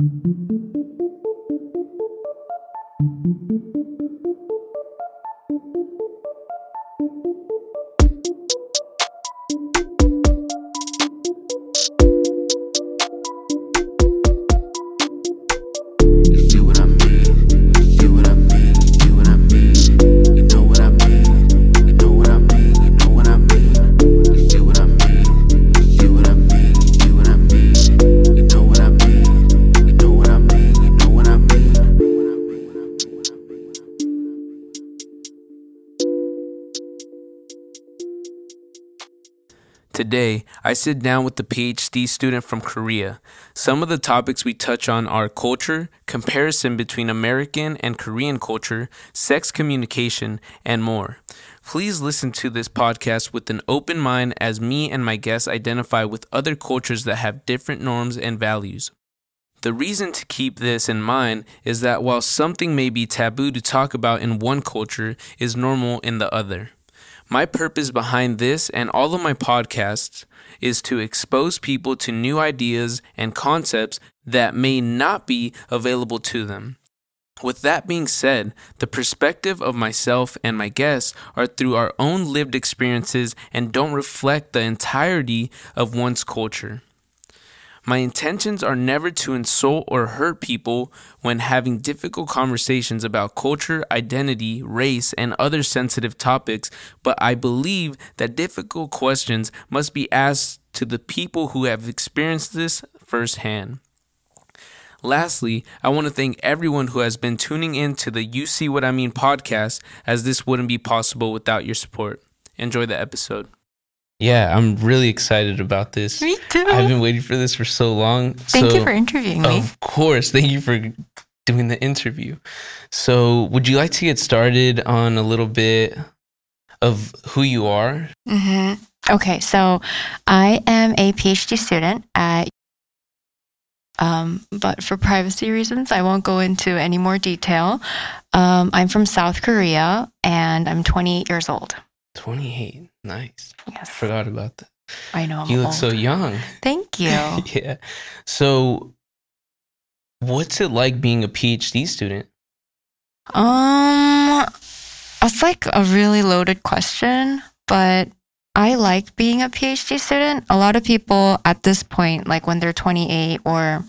You I sit down with the PhD student from Korea. Some of the topics we touch on are culture, comparison between American and Korean culture, sex communication, and more. Please listen to this podcast with an open mind as me and my guests identify with other cultures that have different norms and values. The reason to keep this in mind is that while something may be taboo to talk about in one culture is normal in the other. My purpose behind this and all of my podcasts is to expose people to new ideas and concepts that may not be available to them. With that being said, the perspective of myself and my guests are through our own lived experiences and don't reflect the entirety of one's culture. My intentions are never to insult or hurt people when having difficult conversations about culture, identity, race, and other sensitive topics, but I believe that difficult questions must be asked to the people who have experienced this firsthand. Lastly, I want to thank everyone who has been tuning in to the You See What I Mean podcast, as this wouldn't be possible without your support. Enjoy the episode. Yeah, I'm really excited about this. Me too. I've been waiting for this for so long. Thank so, you for interviewing me. Of course. Thank you for doing the interview. So, would you like to get started on a little bit of who you are? hmm Okay, so I am a PhD student at, um, but for privacy reasons, I won't go into any more detail. Um, I'm from South Korea and I'm 28 years old. 28. Nice. Yes, Forgot about that. I know. I'm You look old. so young. Thank you. yeah. So, what's it like being a PhD student? Um, that's like a really loaded question, but I like being a PhD student. A lot of people at this point, like when they're 28 or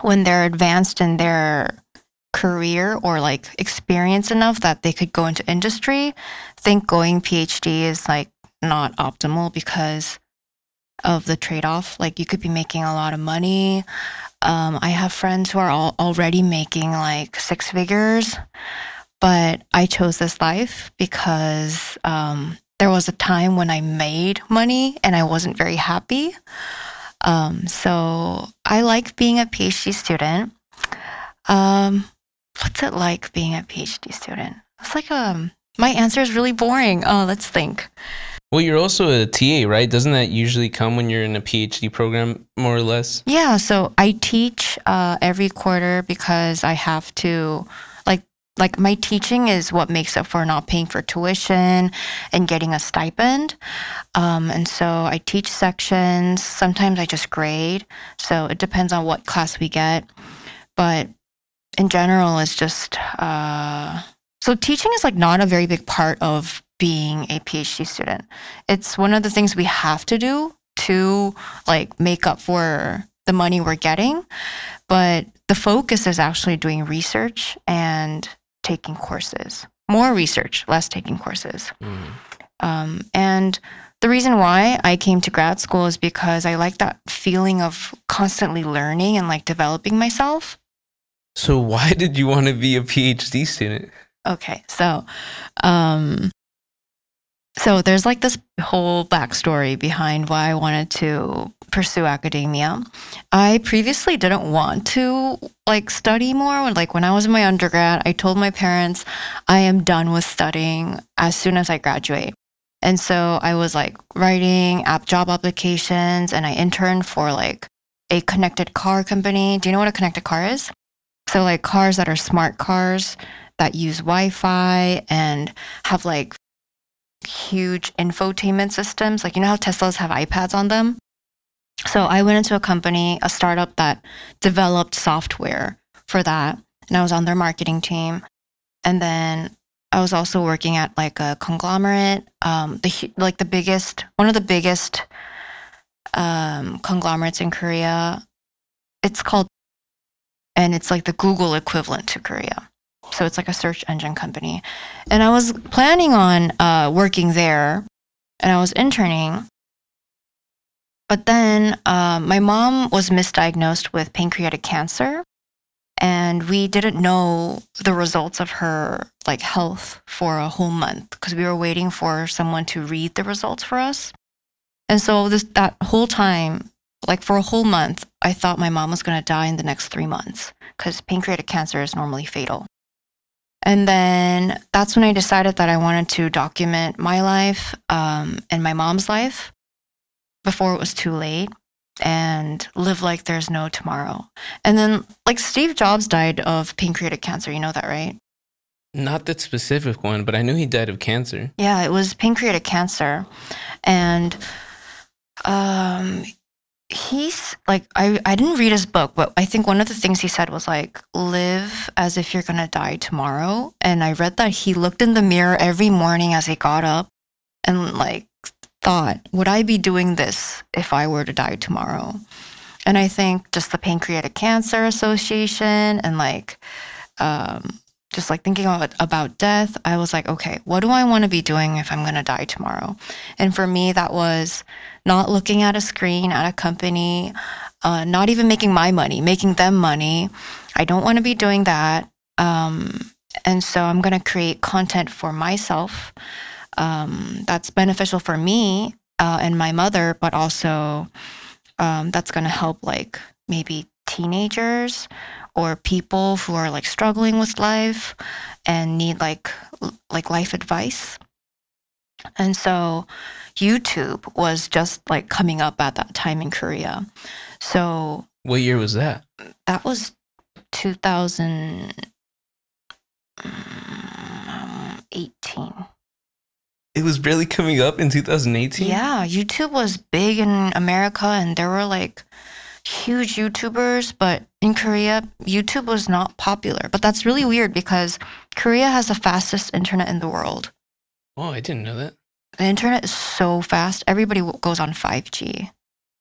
when they're advanced in their career or like experience enough that they could go into industry, think going PhD is like not optimal because of the trade off. Like you could be making a lot of money. Um, I have friends who are all already making like six figures, but I chose this life because um, there was a time when I made money and I wasn't very happy. Um, so I like being a PhD student. Um, what's it like being a PhD student? It's like um, my answer is really boring. Oh, let's think. Well, you're also a TA, right? Doesn't that usually come when you're in a PhD program, more or less? Yeah, so I teach uh, every quarter because I have to like like my teaching is what makes up for not paying for tuition and getting a stipend. Um, and so I teach sections. Sometimes I just grade. So it depends on what class we get. But in general, it's just uh, so teaching is like not a very big part of being a PhD student. It's one of the things we have to do to like make up for the money we're getting. But the focus is actually doing research and taking courses. More research, less taking courses. Mm. Um, and the reason why I came to grad school is because I like that feeling of constantly learning and like developing myself. So, why did you want to be a PhD student? Okay, so um so there's like this whole backstory behind why I wanted to pursue academia. I previously didn't want to like study more. Like when I was in my undergrad, I told my parents I am done with studying as soon as I graduate. And so I was like writing app job applications and I interned for like a connected car company. Do you know what a connected car is? So like cars that are smart cars that use Wi-Fi and have like huge infotainment systems. Like you know how Teslas have iPads on them? So I went into a company, a startup that developed software for that, and I was on their marketing team. And then I was also working at like a conglomerate, um, the like the biggest, one of the biggest um, conglomerates in Korea. It's called, and it's like the Google equivalent to Korea. So it's like a search engine company. And I was planning on uh, working there, and I was interning. But then um, my mom was misdiagnosed with pancreatic cancer, and we didn't know the results of her like health for a whole month because we were waiting for someone to read the results for us. And so this that whole time, like for a whole month, I thought my mom was going to die in the next 3 months cuz pancreatic cancer is normally fatal. And then that's when I decided that I wanted to document my life um, and my mom's life before it was too late and live like there's no tomorrow. And then, like, Steve Jobs died of pancreatic cancer. You know that, right? Not that specific one, but I knew he died of cancer. Yeah, it was pancreatic cancer. And um, he's like, I, I didn't read his book, but I think one of the things he said was like, live as if you're to die tomorrow. And I read that he looked in the mirror every morning as he got up and like thought, would I be doing this if I were to die tomorrow? And I think just the Pancreatic Cancer Association and like, um, just like thinking about, about death, I was like, okay, what do I want to be doing if I'm to die tomorrow? And for me, that was not looking at a screen at a company, uh, not even making my money, making them money. I don't want to be doing that. Um, and so I'm going to create content for myself um, that's beneficial for me uh, and my mother, but also um, that's going to help like maybe teenagers or people who are like struggling with life and need like like life advice. And so YouTube was just like coming up at that time in Korea. So What year was that? that was 2018. Um, it was barely coming up in 2018. Yeah, YouTube was big in America and there were like huge YouTubers, but in Korea, YouTube was not popular. But that's really weird because Korea has the fastest internet in the world. Oh, I didn't know that. The internet is so fast. Everybody goes on 5G.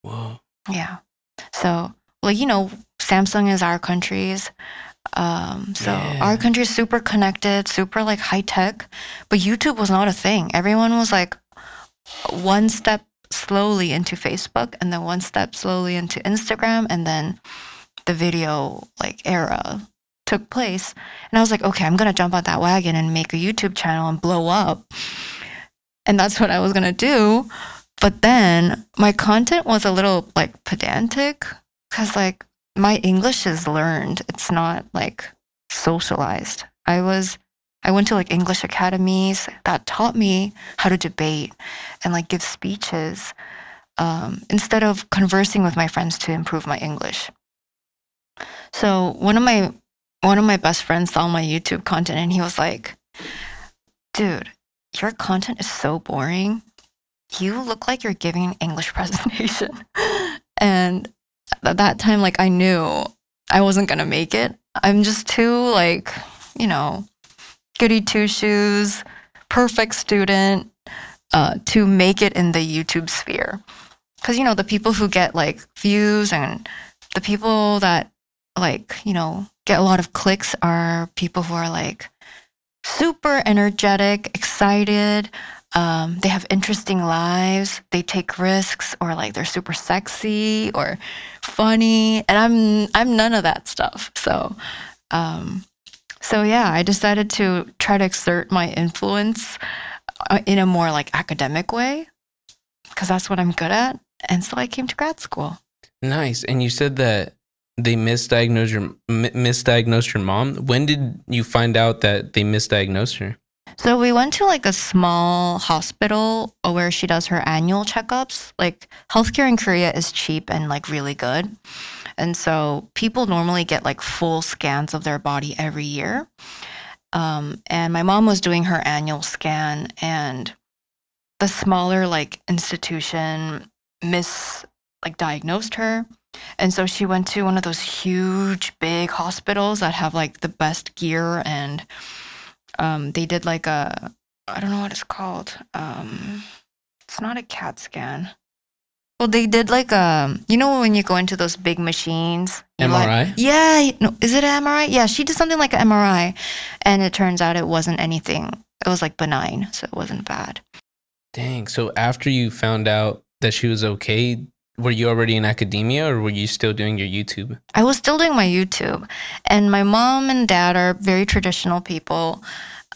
Whoa. Yeah. So, like, you know, Samsung is our country's. Um, so Yeah. our country is super connected, super like high tech, but YouTube was not a thing. Everyone was like one step slowly into Facebook and then one step slowly into Instagram and then the video like era took place. And I was like, okay, I'm going to jump on that wagon and make a YouTube channel and blow up. And that's what I was to do. But then my content was a little like pedantic because like my English is learned. It's not like socialized. I was I went to like English academies that taught me how to debate and like give speeches um, instead of conversing with my friends to improve my English. So one of my one of my best friends saw my YouTube content and he was like, "Dude, your content is so boring. You look like you're giving an English presentation." and at that time, like I knew I wasn't gonna make it. I'm just too like, you know, goody two shoes, perfect student uh, to make it in the YouTube sphere. Because you know the people who get like views and the people that like you know get a lot of clicks are people who are like super energetic, excited. Um, they have interesting lives. They take risks, or like they're super sexy or funny. And I'm I'm none of that stuff. So, um, so yeah, I decided to try to exert my influence uh, in a more like academic way because that's what I'm good at. And so I came to grad school. Nice. And you said that they misdiagnosed your mi- misdiagnosed your mom. When did you find out that they misdiagnosed her? So we went to like a small hospital where she does her annual checkups. Like healthcare in Korea is cheap and like really good. And so people normally get like full scans of their body every year. Um, and my mom was doing her annual scan and the smaller like institution like diagnosed her. And so she went to one of those huge, big hospitals that have like the best gear, and um, they did like a I don't know what it's called. Um, it's not a CAT scan. Well, they did like a you know when you go into those big machines. you like- MRI? yeah, no, is it an MRI? Yeah, she did something like an MRI, and it turns out it wasn't anything. It was like benign, so it wasn't bad. Dang. So after you found out that she was okay, were you already in academia or were you still doing your YouTube? I was still doing my YouTube, and my mom and dad are very traditional people,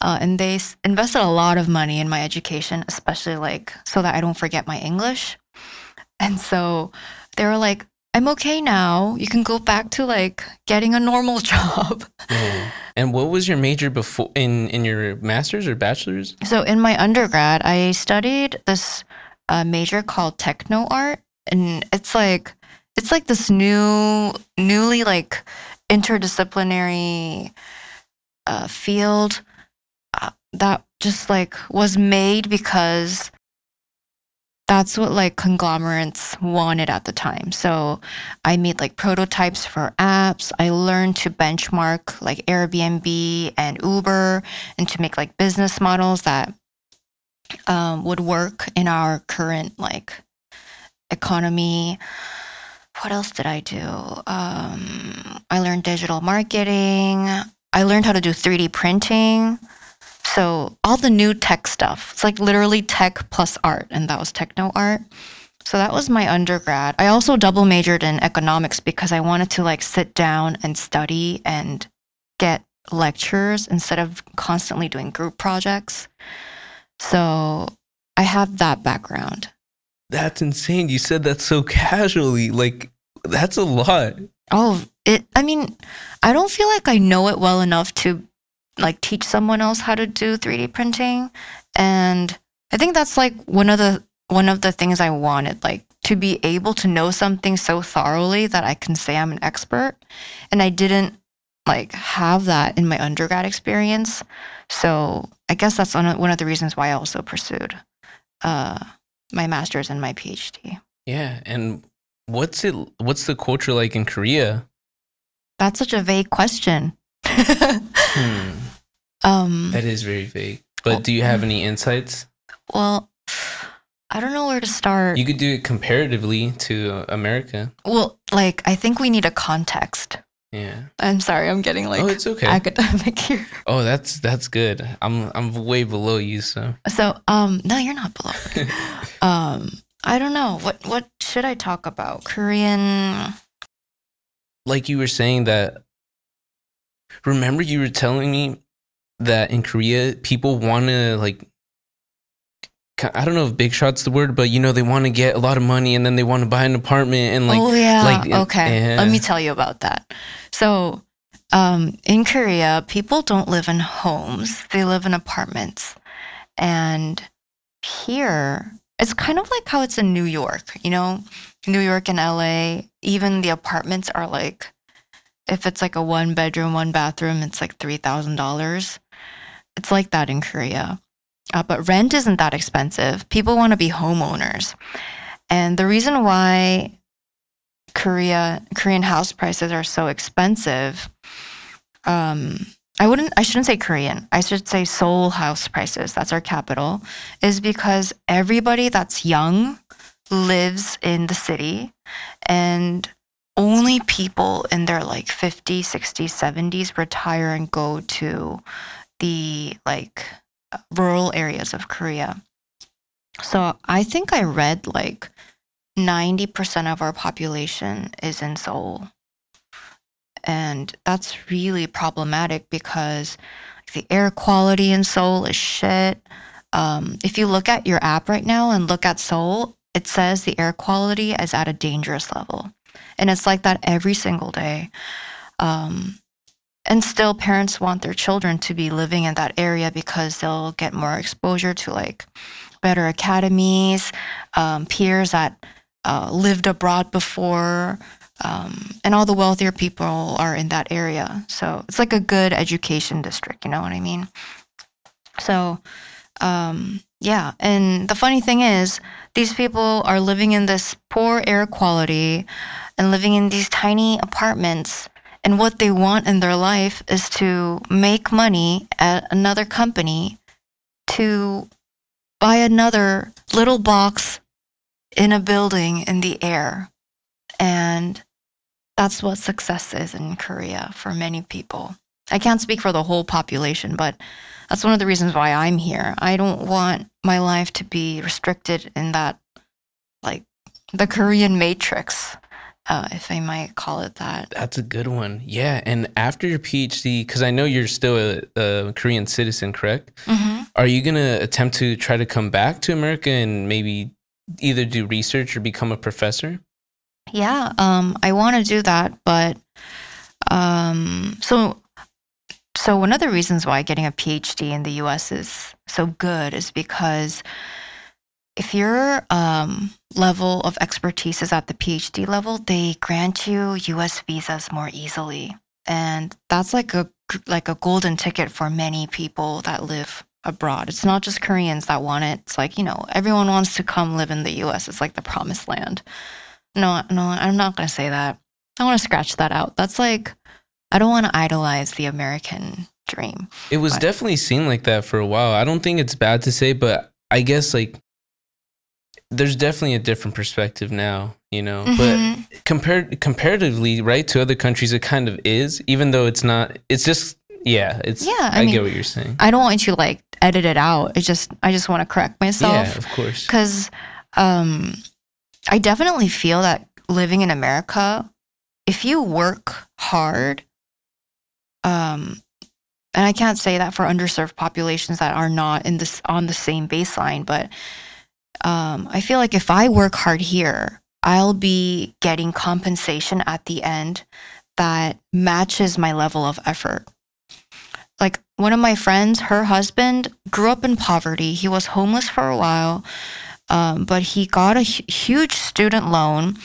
uh, and they s- invested a lot of money in my education, especially like so that I don't forget my English. And so they were like, "I'm okay now. You can go back to like getting a normal job." And what was your major before in in your master's or bachelor's? So in my undergrad, I studied this uh, major called techno art, and it's like it's like this new, newly like interdisciplinary uh, field uh, that just like was made because that's what like conglomerates wanted at the time. So I made like prototypes for apps. I learned to benchmark like Airbnb and Uber and to make like business models that um, would work in our current like economy. What else did I do? Um, I learned digital marketing. I learned how to do 3D printing. So all the new tech stuff. It's like literally tech plus art, and that was techno art. So that was my undergrad. I also double majored in economics because I wanted to like sit down and study and get lectures instead of constantly doing group projects. So I have that background. That's insane. You said that so casually. Like that's a lot. Oh, it I mean, I don't feel like I know it well enough to like teach someone else how to do 3D printing and I think that's like one of the one of the things I wanted like to be able to know something so thoroughly that I can say I'm an expert and I didn't like have that in my undergrad experience. So, I guess that's one of, one of the reasons why I also pursued uh my masters and my PhD. Yeah. And what's it? What's the culture like in Korea? That's such a vague question. Hmm. um That is very vague. But do you have any insights? Well, I don't know where to start. You could do it comparatively to America. well, like I think we need a context. Yeah. I'm sorry, I'm getting like oh, it's okay. academic here. oh, that's that's good. I'm I'm way below you, so. So, um, no, you're not below. um, I don't know what what should I talk about? Korean. like you were saying that remember you were telling me that in Korea people want to like I don't know if big shot's the word but you know they want to get a lot of money and then they want to buy an apartment and like oh yeah. like, okay. yeah. Let me tell you about that. So, um, in Korea, people don't live in homes; they live in apartments. And here, it's kind of like how it's in New York. You know, New York and LA. Even the apartments are like, if it's like a one bedroom, one bathroom, it's like three thousand dollars. It's like that in Korea. Uh, but rent isn't that expensive. People want to be homeowners. And the reason why Korea Korean house prices are so expensive. Um, I wouldn't. I shouldn't say Korean. I should say Seoul house prices. That's our capital. Is because everybody that's young lives in the city, and only people in their like 50s, 60s, 70s retire and go to the like rural areas of Korea. So I think I read like 90% of our population is in Seoul. And that's really problematic because the air quality in Seoul is shit. Um, if you look at your app right now and look at Seoul, it says the air quality is at a dangerous level. And it's like that every single day. Um, and still, parents want their children to be living in that area because they'll get more exposure to like better academies, um, peers that uh, lived abroad before, um, and all the wealthier people are in that area. So it's like a good education district, you know what I mean? So, um, Yeah, and the funny thing is, these people are living in this poor air quality and living in these tiny apartments. And what they want in their life is to make money at another company to buy another little box in a building in the air. And that's what success is in Korea for many people. I can't speak for the whole population, but that's one of the reasons why I'm here. I don't want my life to be restricted in that, like, the Korean matrix, uh, if I might call it that. That's a good one. Yeah. And after your PhD, because I know you're still a, a Korean citizen, correct? hmm Are you going to attempt to try to come back to America and maybe either do research or become a professor? Yeah, um, I want to do that, but um, so so one of the reasons why getting a PhD in the U.S. is so good is because if your um, level of expertise is at the PhD level, they grant you U.S. visas more easily, and that's like a like a golden ticket for many people that live abroad. It's not just Koreans that want it. It's like you know everyone wants to come live in the U.S. It's like the promised land. No, no, I'm not gonna say that. I want to scratch that out. That's like I don't want to idolize the American dream. It was Right. definitely seen like that for a while. I don't think it's bad to say, but I guess like there's definitely a different perspective now, you know. Mhm. But compared comparatively, right, to other countries it kind of is, even though it's not it's just yeah, it's Yeah, I I, mean, get what you're saying. I don't want you to like edit it out. It's just I just want to correct myself. yeah, of course. because um, I definitely feel that living in America, if you work hard, um, and I can't say that for underserved populations that are not in this on the same baseline, but um, I feel like if I work hard here, I'll be getting compensation at the end that matches my level of effort. Like one of my friends, her husband grew up in poverty. He was homeless for a while, um, but he got a huge student loan,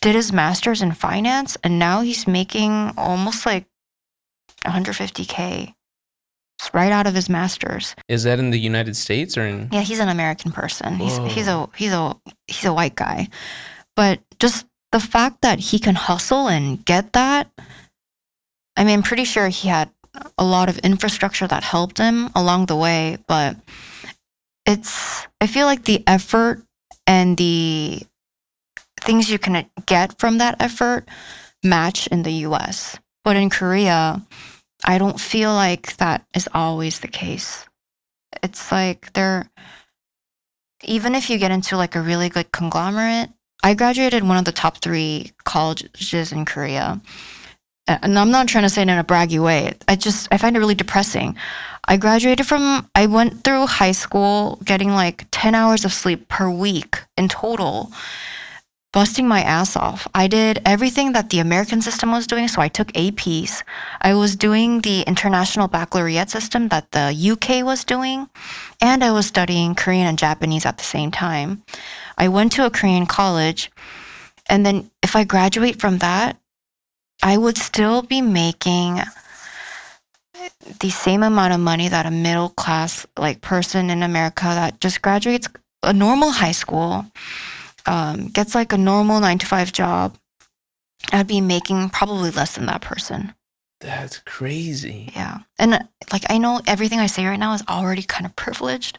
did his master's in finance, and now he's making almost like 150k right out of his master's. Is that in the United States or in Yeah, he's an American person. He's he's a he's a he's a white guy. But just the fact that he can hustle and get that, I mean, I'm pretty sure he had a lot of infrastructure that helped him along the way, but it's I feel like the effort and the things you can get from that effort match in the US. But in Korea, I don't feel like that is always the case. It's like they're even if you get into like a really good conglomerate. I graduated one of the top three colleges in Korea. And I'm not trying to say it in a braggy way. I just I find it really depressing. I graduated from I went through high school getting like 10 hours of sleep per week in total busting my ass off. I did everything that the American system was doing. So I took APs. I was doing the international baccalaureate system that the UK was doing. And I was studying Korean and Japanese at the same time. I went to a Korean college. And then if I graduate from that, I would still be making the same amount of money that a middle class like person in America that just graduates a normal high school um, gets like a normal nine to five job, I'd be making probably less than that person. That's crazy. Yeah. And like, I know everything I say right now is already kind of privileged,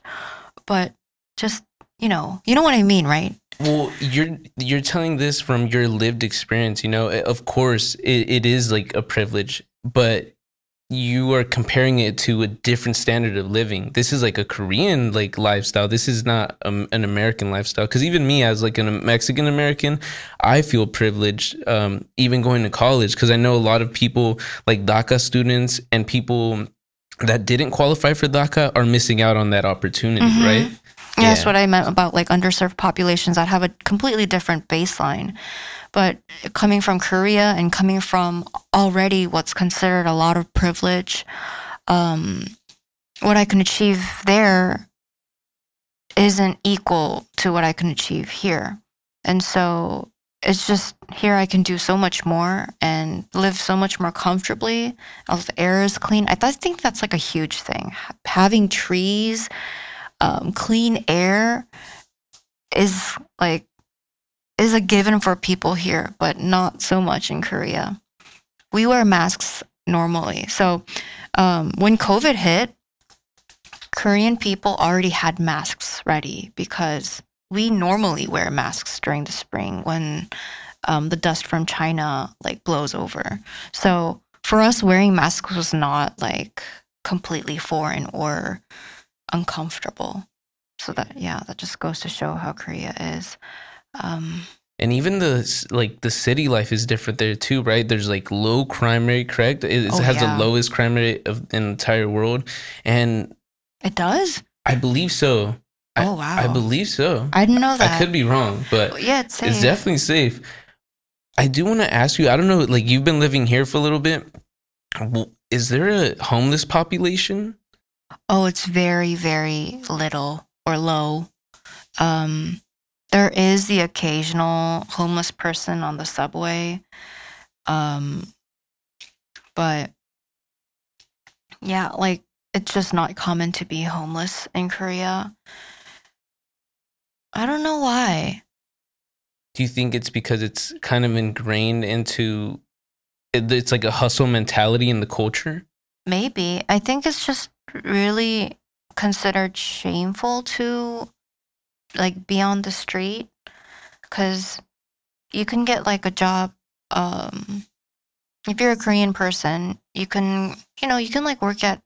but just, you know, you know what I mean, right? Well, you're you're telling this from your lived experience. You know, of course, it, it is like a privilege, but you are comparing it to a different standard of living. This is like a Korean like lifestyle. This is not um, an American lifestyle. Because even me, as like a Mexican American, I feel privileged um, even going to college. Because I know a lot of people like DACA students and people that didn't qualify for DACA are missing out on that opportunity, Mhm. right? Yeah, That's what I meant about like underserved populations that have a completely different baseline. But coming from Korea and coming from already what's considered a lot of privilege, um, what I can achieve there isn't equal to what I can achieve here. And so it's just here I can do so much more and live so much more comfortably. The air is clean. I, th- think that's like a huge thing. Ha- Having trees, um, clean air is like is a given for people here, but not so much in Korea. We wear masks normally. So um, when COVID hit, Korean people already had masks ready because we normally wear masks during the spring when um, the dust from China like blows over. So for us, wearing masks was not like completely foreign or uncomfortable. So that yeah, that just goes to show how Korea is. Um, And even the like the city life is different there too, right? There's like low crime rate, correct? It, it Oh, has yeah. the lowest crime rate of in the entire world, and it does. I believe so. I- Oh wow! I believe so. I didn't know that. I could be wrong, but Yeah, it's safe. it's definitely safe. I do want to ask you. I don't know, like you've been living here for a little bit. Is there a homeless population? Oh, it's very, very little or low. Um, there is the occasional homeless person on the subway. Um, but yeah, like it's just not common to be homeless in Korea. I don't know why. Do you think it's because it's kind of ingrained into? It's like a hustle mentality in the culture. Maybe. I think it's just really considered shameful to like be on the street cuz you can get like a job um if you're a Korean person, you can you know, you can like work at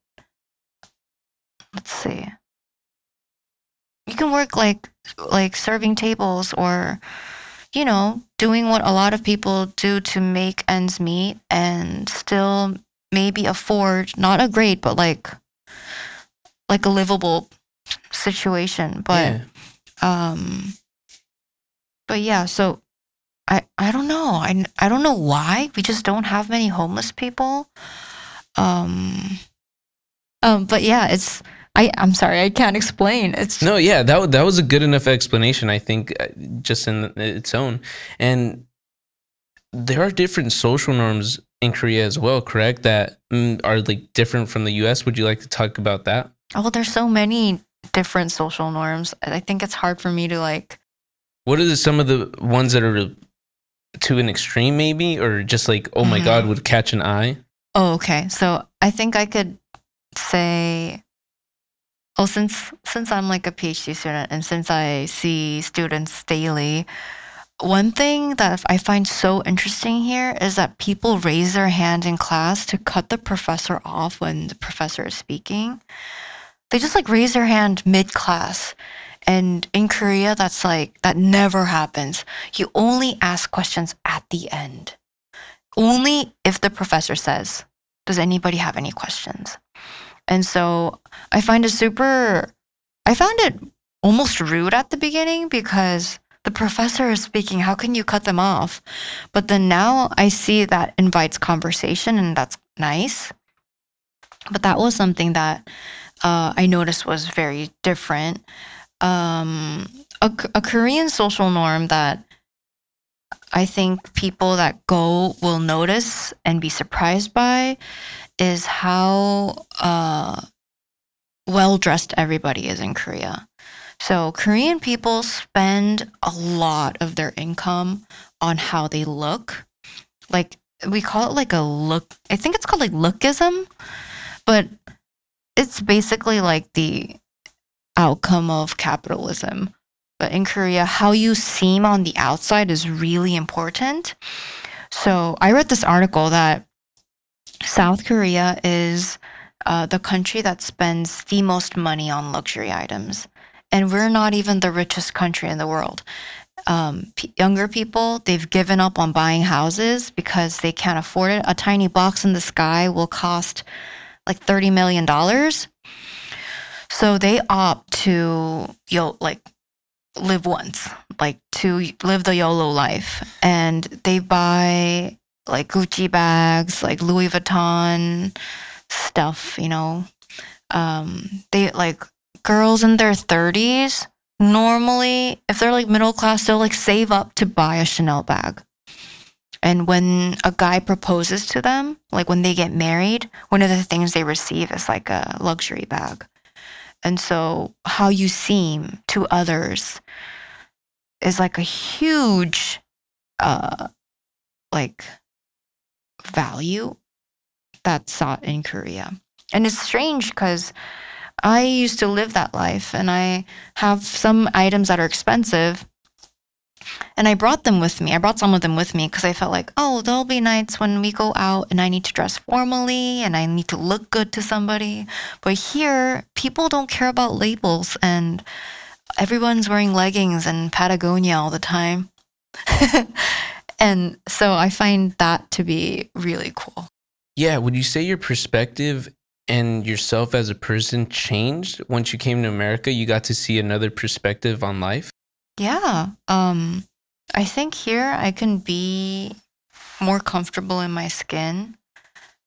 let's see. You can work like like serving tables or you know, doing what a lot of people do to make ends meet and still maybe afford not a great but like like a livable situation but yeah. Um but yeah so i i don't know i i don't know why we just don't have many homeless people um um but yeah it's i i'm sorry i can't explain it's No, yeah, that that was a good enough explanation. I think, uh, just in its own, and there are different social norms in Korea as well. Correct? That mm, are like different from the U.S. Would you like to talk about that? oh there's so many different social norms i think it's hard for me to like What are the, some of the ones that are to an extreme, maybe, or just like, oh my Mhm. God, would catch an eye? Oh, okay. So I think I could say, oh, since since I'm like a PhD student and since I see students daily, one thing that I find so interesting here is that people raise their hand in class to cut the professor off when the professor is speaking. They just like raise their hand mid class. And in Korea, that's like, that never happens. You only ask questions at the end. Only if the professor says, does anybody have any questions? And so I find it super, I found it almost rude at the beginning because the professor is speaking. How can you cut them off? But then now I see that invites conversation and that's nice. But that was something that uh, I noticed was very different. Um, a, a Korean social norm that I think people that go will notice and be surprised by is how uh, well dressed everybody is in Korea. So, Korean people spend a lot of their income on how they look. Like, we call it like a look, I think it's called like lookism, but it's basically like the outcome of capitalism. But in Korea, how you seem on the outside is really important. So I read this article that South Korea is uh, the country that spends the most money on luxury items. And we're not even the richest country in the world. Um, p- younger people, they've given up on buying houses because they can't afford it. A tiny box in the sky will cost like $30 million. So they opt to yo like live once, like to live the YOLO life. And they buy like Gucci bags, like Louis Vuitton stuff, you know. Um, they like girls in their 30s normally if they're like middle class they'll like save up to buy a Chanel bag. And when a guy proposes to them, like when they get married, one of the things they receive is like a luxury bag. And so how you seem to others is like a huge uh like value that's sought in Korea. And it's strange because I used to live that life and I have some items that are expensive and I brought them with me. I brought some of them with me because I felt like, oh, there'll be nights when we go out and I need to dress formally and I need to look good to somebody. But here, people don't care about labels and everyone's wearing leggings and Patagonia all the time. and so I find that to be really cool. Yeah, would you say your perspective and yourself as a person changed once you came to America? You got to see another perspective on life? Yeah. Um I think here I can be more comfortable in my skin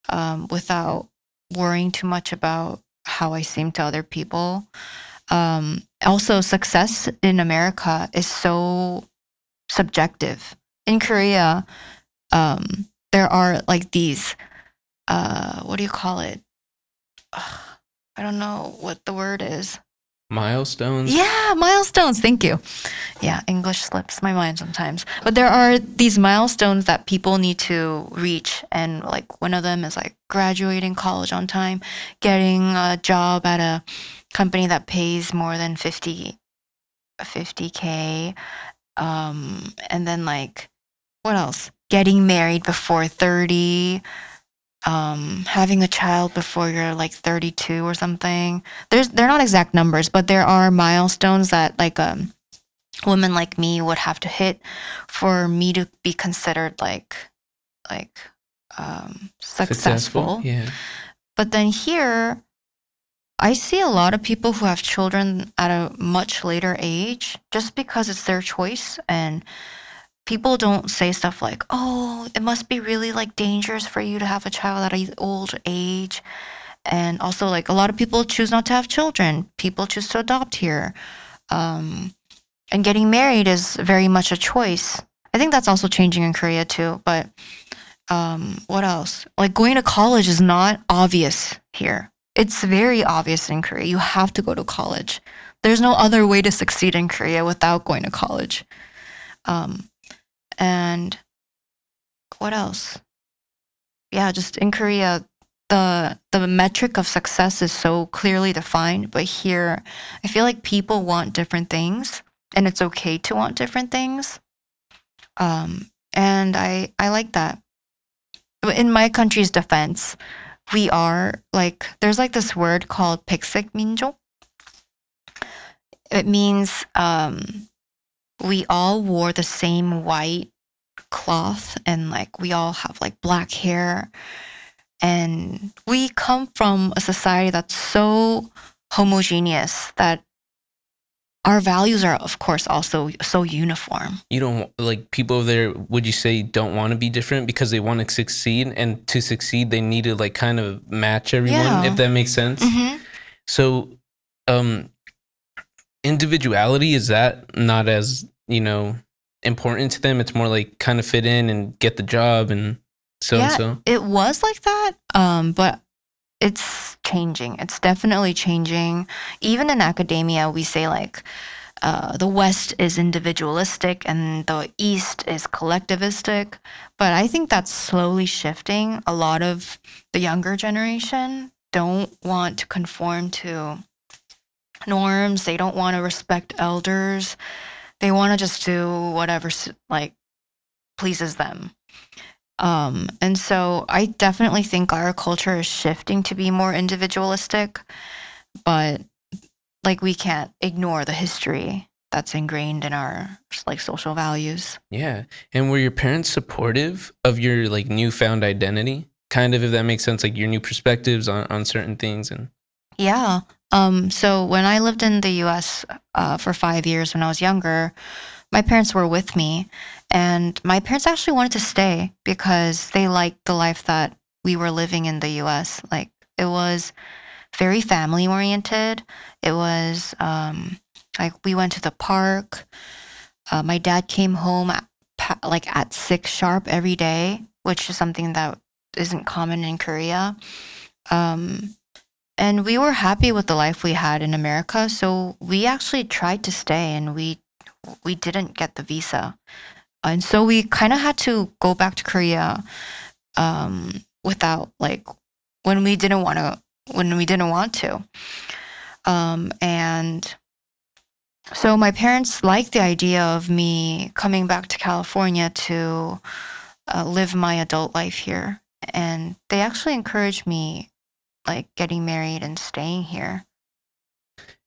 um without worrying too much about how I seem to other people. Um also success in America is so subjective. In Korea, um there are like these uh what do you call it? I don't know what the word is. Milestones? Yeah, milestones. Thank you. Yeah, English slips my mind sometimes. But there are these milestones that people need to reach. And like one of them is like graduating college on time, getting a job at a company that pays more than 50, 50K. Um, and then like, what else? Getting married before 30 um, having a child before you're like 32 or something. There's they're not exact numbers, but there are milestones that like a um, woman like me would have to hit for me to be considered like like um, successful. Yeah. But then here, I see a lot of people who have children at a much later age just because it's their choice and people don't say stuff like, "Oh, it must be really like dangerous for you to have a child at an old age." And also, like a lot of people choose not to have children. People choose to adopt here, um, and getting married is very much a choice. I think that's also changing in Korea too. But um, what else? Like going to college is not obvious here. It's very obvious in Korea. You have to go to college. There's no other way to succeed in Korea without going to college. Um, and what else? Yeah, just in Korea, the the metric of success is so clearly defined, but here I feel like people want different things, and it's okay to want different things. Um, and I I like that. In my country's defense, we are like there's like this word called 백색 민족. It means um, we all wore the same white cloth and like we all have like black hair and we come from a society that's so homogeneous that our values are of course also so uniform You don't like people over there, would you say, don't want to be different because they want to succeed? And to succeed, they need to like kind of match everyone, Yeah. if that makes sense. hmm So, um, individuality is that not as you know important to them? It's more like kind of fit in and get the job and so and so. it was like that um but it's changing it's definitely changing even in academia we say like uh, the west is individualistic and the east is collectivistic but i think that's slowly shifting a lot of the younger generation don't want to conform to norms they don't want to respect elders they want to just do whatever like pleases them um, and so I definitely think our culture is shifting to be more individualistic, but like we can't ignore the history that's ingrained in our like social values. Yeah. And were your parents supportive of your like newfound identity? Kind of, if that makes sense, like your new perspectives on, on certain things and Yeah. Um, so when I lived in the US uh, for five years when I was younger, my parents were with me. And my parents actually wanted to stay because they liked the life that we were living in the US. Like it was very family oriented. It was um, like we went to the park. Uh, my dad came home at, like at six sharp every day, which is something that isn't common in Korea. Um, and we were happy with the life we had in America, so we actually tried to stay and we we didn't get the visa. And so we kind of had to go back to Korea um without like when we didn't want to when we didn't want to. Um and so my parents liked the idea of me coming back to California to uh, live my adult life here, and they actually encouraged me, like getting married and staying here.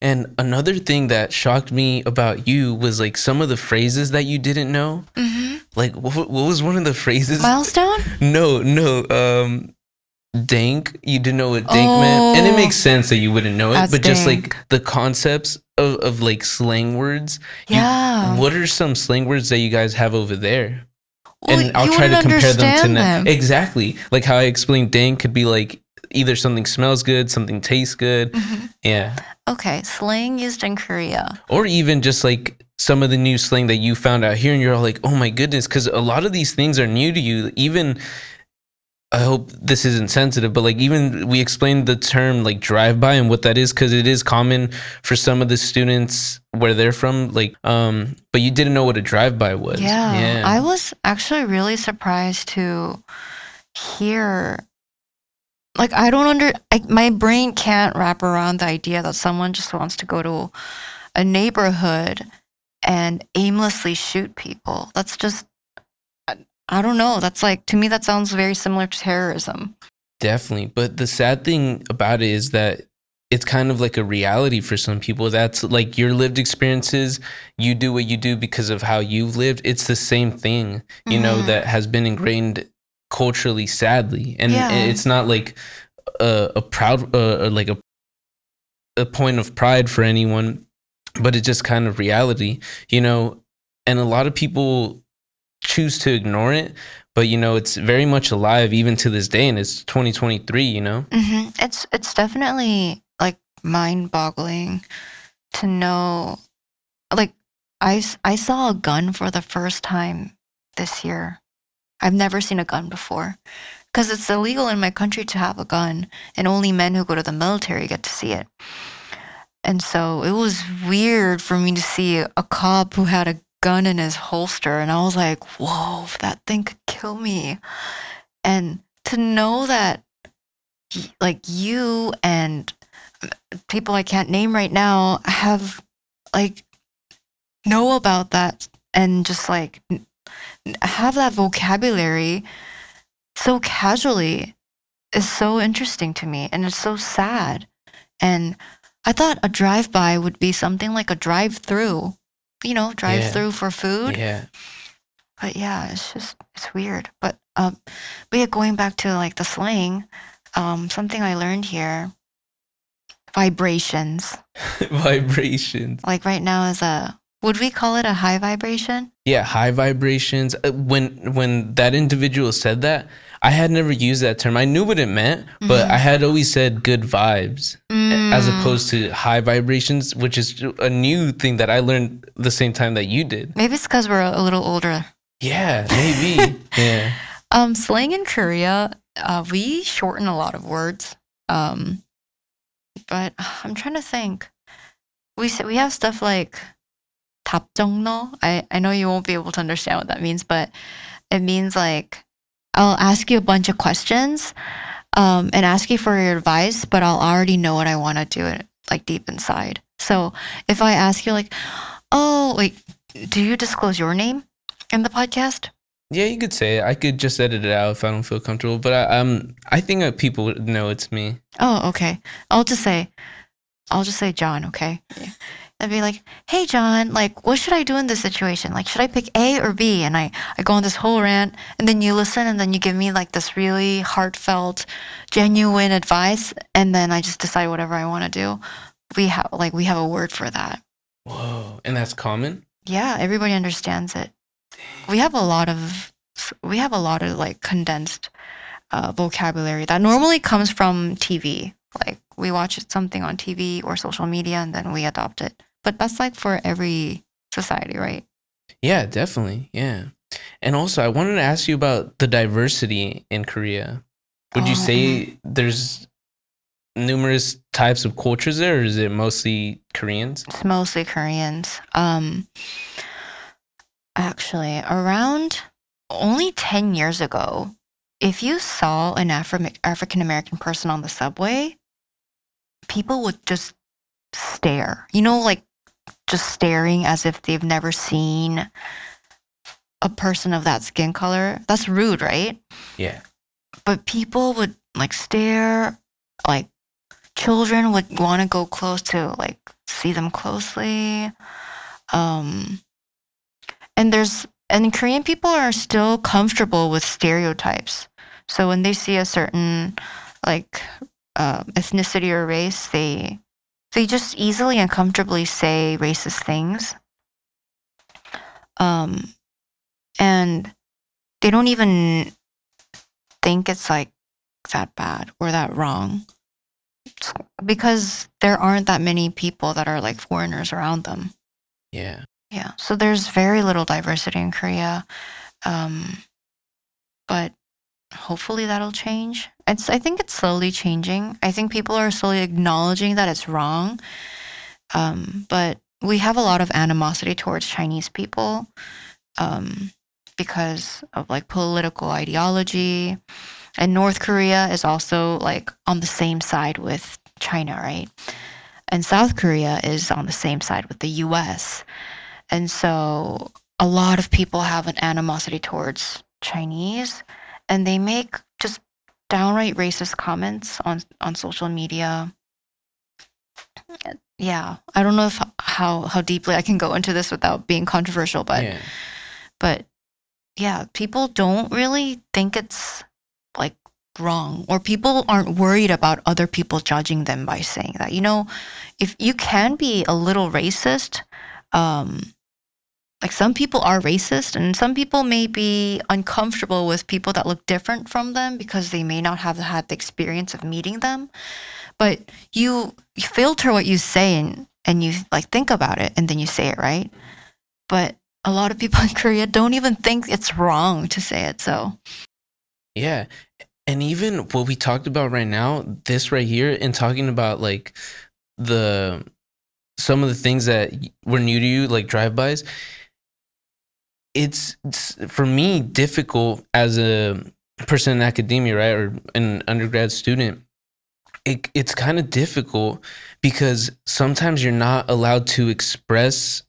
And another thing that shocked me about you was like some of the phrases that you didn't know. Mm-hmm. Like what, what was one of the phrases? Milestone? No, no. Um, dank. You didn't know what dank meant, and it Oh. makes sense that you wouldn't know it. But just like the concepts of, of like slang words. you- Yeah. what are some slang words that you guys have over there? Well, and I'll try to compare them to them. Exactly. Like how I explained dank could be like either something smells good, something tastes good. Mhm. Yeah. Okay, slang used in Korea. Or even just like some of the new slang that you found out here and you're all like, oh my goodness, because a lot of these things are new to you. Even I hope this isn't sensitive, but like even we explained the term like drive by and what that is because it is common for some of the students where they're from. Like, um, but you didn't know what a drive by was. Yeah, I was actually really surprised to hear. Like, I don't under. I, my brain can't wrap around the idea that someone just wants to go to a neighborhood and aimlessly shoot people. That's just. I, I don't know. That's like to me. That sounds very similar to terrorism. Definitely. But the sad thing about it is that it's kind of like a reality for some people. That's like your lived experiences. You do what you do because of how you've lived. It's the same thing, you know, Mhm. that has been ingrained culturally, sadly. And Yeah. it's not like a, a proud, uh, like a, a point of pride for anyone, but it's just kind of reality, you know. And a lot of people choose to ignore it, but you know, it's very much alive even to this day, and it's 2023, you know. hmm It's it's definitely like mind-boggling to know. Like i i saw a gun for the first time this year. I've never seen a gun before because it's illegal in my country to have a gun, and only men who go to the military get to see it. And so it was weird for me to see a cop who had a gun in his holster, and I was like, "Whoa, that thing could kill me!" And to know that like you and um, people I can't name right now have like know about that and just like have that vocabulary so casually is so interesting to me and it's so sad. And I thought a drive by would be something like a drive through, you know, drive through for food Yeah. but yeah, it's just it's weird. But um, but yeah, going back to like the slang, um, something I learned here, vibrations. Vibrations. Like right now is a would we call it a high vibration? Yeah, high vibrations. Uh, When when that individual said that, I had never used that term. I knew what it meant, but Mhm. I had always said good vibes as Mm, opposed to high vibrations, which is a new thing that I learned the same time that you did. maybe it's because we're a little older. Yeah, maybe. yeah. Um, slang in Korea, uh, we shorten a lot of words. Um, but I'm trying to think. We s- we have stuff like 답정너. I I know you won't be able to understand what that means, but it means like I'll ask you a bunch of questions, um, and ask you for your advice, but I'll already know what I want to do it like deep inside. So if I ask you like, oh, like, do you disclose your name in the podcast? Yeah, you could say it. I could just edit it out if I don't feel comfortable, but I, um, I think that people would know it's me. Oh, okay. I'll just say, I'll just say John, okay? I'd be like, hey, John, like, what should I do in this situation? Like, should I pick A or B? And I, I go on this whole rant, and then you listen, and then you give me like this really heartfelt, genuine advice, and then I just decide whatever I want to do. We have like we have a word for that. Whoa, and that's common. Yeah, everybody understands it. We have a lot of we have a lot of like condensed uh, vocabulary that normally comes from TV. Like we watch something on TV or social media and then we adopt it. But that's like for every society, right? Yeah, definitely. Yeah. And also, I wanted to ask you about the diversity in Korea. Would you Oh, say there's numerous types of cultures there, or is it mostly Koreans? It's mostly Koreans. Um, actually, around only 10 years ago, if you saw an Afri- African American person on the subway, people would just stare. You know, like just staring as if they've never seen a person of that skin color. That's rude, right? Yeah. But people would like stare, like children would want to go close to like see them closely. Um, and there's and Korean people are still comfortable with stereotypes. So when they see a certain like uh, ethnicity or race, they they just easily and comfortably say racist things. Um, and they don't even think it's like that bad or that wrong because there aren't that many people that are like foreigners around them. Yeah. Yeah. So there's very little diversity in Korea. Um, but hopefully that'll change. It's I think it's slowly changing. I think people are slowly acknowledging that it's wrong. Um, but we have a lot of animosity towards Chinese people um, because of like political ideology. And North Korea is also like on the same side with China, right? And South Korea is on the same side with the US. And so a lot of people have an animosity towards Chinese and they make just downright racist comments on on social media. Yeah, I don't know if how how deeply I can go into this without being controversial, but yeah. but yeah, people don't really think it's like wrong or people aren't worried about other people judging them by saying that. You know, if you can be a little racist, um like some people are racist and some people may be uncomfortable with people that look different from them because they may not have had the experience of meeting them but you, filter what you say and, and you like think about it and then you say it right but a lot of people in korea don't even think it's wrong to say it so Yeah. And even what we talked about right now, this right here, and talking about like the some of the things that were new to you, like drive-bys, it's, it's for me difficult as a person in academia, right, or an undergrad student. It, it's kind of difficult because sometimes you're not allowed to express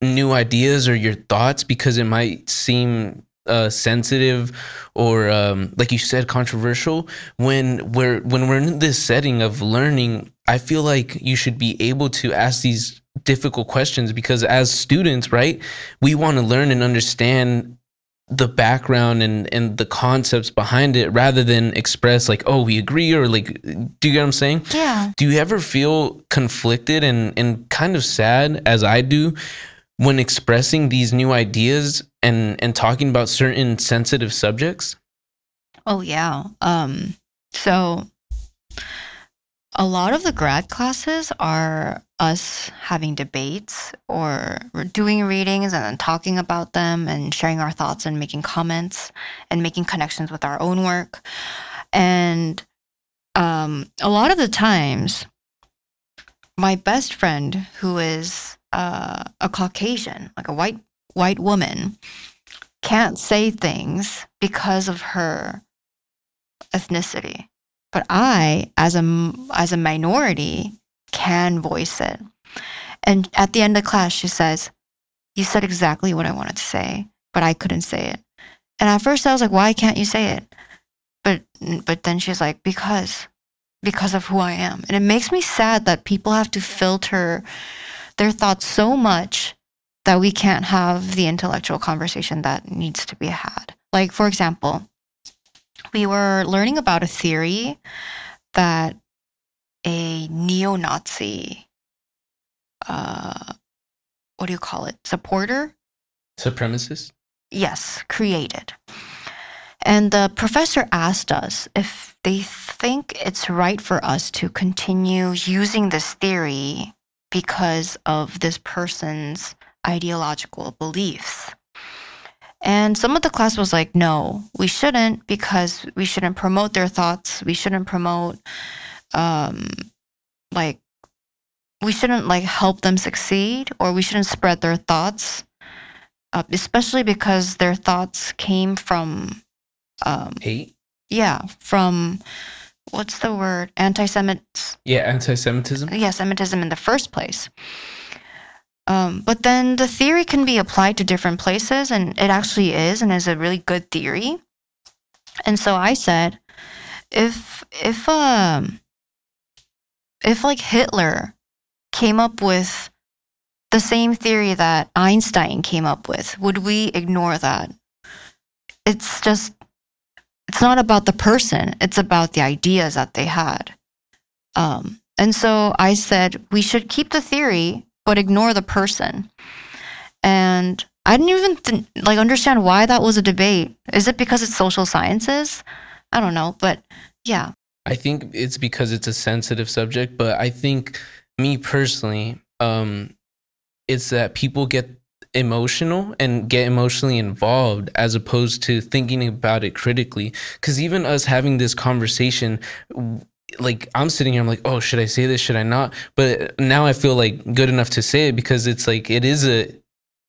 new ideas or your thoughts because it might seem uh, sensitive or um, like you said controversial when we're when we're in this setting of learning i feel like you should be able to ask these difficult questions because as students right we want to learn and understand the background and and the concepts behind it rather than express like oh we agree or like do you get what i'm saying? Yeah. Do you ever feel conflicted and and kind of sad as i do when expressing these new ideas and and talking about certain sensitive subjects? Oh yeah. Um so a lot of the grad classes are us having debates or doing readings and then talking about them and sharing our thoughts and making comments and making connections with our own work. And um a lot of the times my best friend who is uh, a Caucasian, like a white white woman, can't say things because of her ethnicity. But I, as a as a minority, can voice it. And at the end of class, she says, "You said exactly what I wanted to say, but I couldn't say it." And at first, I was like, "Why can't you say it?" But but then she's like, "Because." Because of who I am. And it makes me sad that people have to filter their thoughts so much that we can't have the intellectual conversation that needs to be had. Like, for example, we were learning about a theory that a neo Nazi, uh, what do you call it, supporter? Supremacist? Yes, created. And the professor asked us if they think it's right for us to continue using this theory because of this person's ideological beliefs. And some of the class was like, no, we shouldn't because we shouldn't promote their thoughts. We shouldn't promote um like we shouldn't like help them succeed or we shouldn't spread their thoughts uh, especially because their thoughts came from um Hate? yeah from what's the word anti-semites Yeah, anti-Semitism. yeah, Semitism in the first place. Um, but then the theory can be applied to different places, and it actually is, and is a really good theory. And so I said, if if um if like Hitler came up with the same theory that Einstein came up with, would we ignore that? It's just it's not about the person, it's about the ideas that they had. Um, and so I said we should keep the theory, but ignore the person. And I didn't even th- like understand why that was a debate. Is it because it's social sciences? I don't know, but yeah, I think it's because it's a sensitive subject, but I think me personally, um, it's that people get emotional and get emotionally involved as opposed to thinking about it critically. Because even us having this conversation, like I'm sitting here, I'm like, oh, should I say this? Should I not? But now I feel like good enough to say it because it's like it is a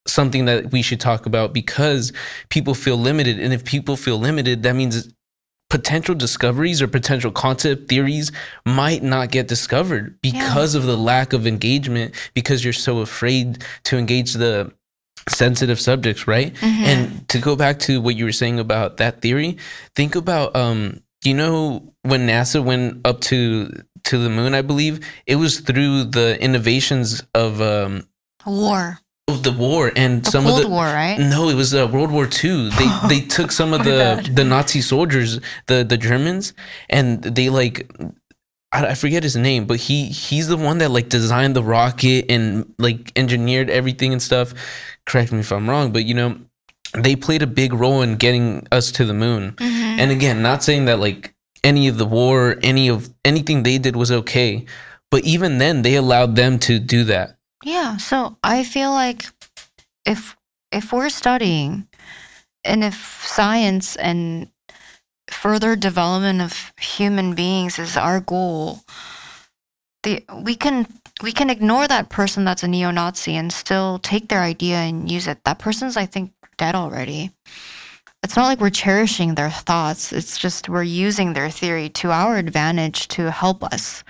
something that we should talk about because people feel limited, and if people feel limited, that means potential discoveries or potential concept theories might not get discovered because of the lack of engagement because you're so afraid to engage the sensitive subjects right Mhm. and to go back to what you were saying about that theory think about um you know when nasa went up to to the moon i believe it was through the innovations of um war, of the war and the some Cold of the War, right? no, it was uh, World War II. They they took some of the the Nazi soldiers, the the Germans, and they like I, I forget his name, but he he's the one that like designed the rocket and like engineered everything and stuff. Correct me if I'm wrong, but you know they played a big role in getting us to the moon. Mhm. And again, not saying that like any of the war, any of anything they did was okay, but even then they allowed them to do that. Yeah, so I feel like if if we're studying and if science and further development of human beings is our goal, the we can we can ignore that person that's a neo-Nazi and still take their idea and use it. That person's I think dead already. It's not like we're cherishing their thoughts. It's just we're using their theory to our advantage to help us.